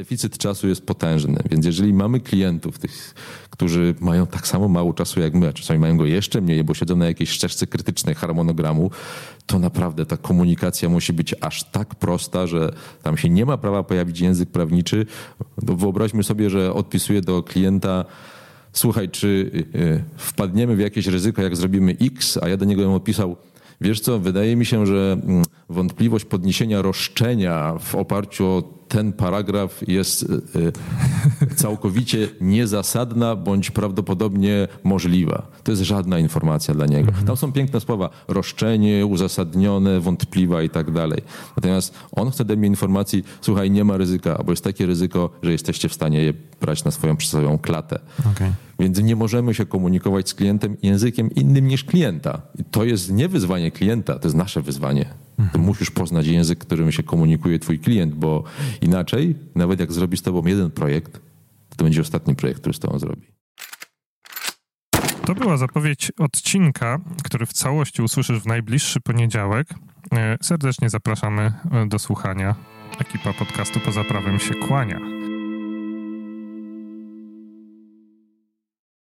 deficyt czasu jest potężny, więc jeżeli mamy klientów, tych, którzy mają tak samo mało czasu jak my, a czasami mają go jeszcze mniej, bo siedzą na jakiejś ścieżce krytycznej harmonogramu, to naprawdę ta komunikacja musi być aż tak prosta, że tam się nie ma prawa pojawić język prawniczy. No wyobraźmy sobie, że odpisuję do klienta słuchaj, czy y, wpadniemy w jakieś ryzyko, jak zrobimy X, a ja do niego bym opisał, wiesz co, wydaje mi się, że mm, wątpliwość podniesienia roszczenia w oparciu o ten paragraf jest y, y, całkowicie niezasadna bądź prawdopodobnie możliwa. To jest żadna informacja dla niego. Tam są piękne słowa roszczenie, uzasadnione, wątpliwa i tak dalej. Natomiast on chce ode mnie informacji, słuchaj, nie ma ryzyka, albo jest takie ryzyko, że jesteście w stanie je brać na swoją przysłowiową klatę. Okay. Więc nie możemy się komunikować z klientem językiem innym niż klienta. I to jest nie wyzwanie klienta, to jest nasze wyzwanie. To musisz poznać język, którym się komunikuje twój klient, bo inaczej, nawet jak zrobi z tobą jeden projekt, to będzie ostatni projekt, który z tobą zrobi. To była zapowiedź odcinka, który w całości usłyszysz w najbliższy poniedziałek. E, serdecznie zapraszamy e, do słuchania. Ekipa podcastu Poza Prawem się kłania.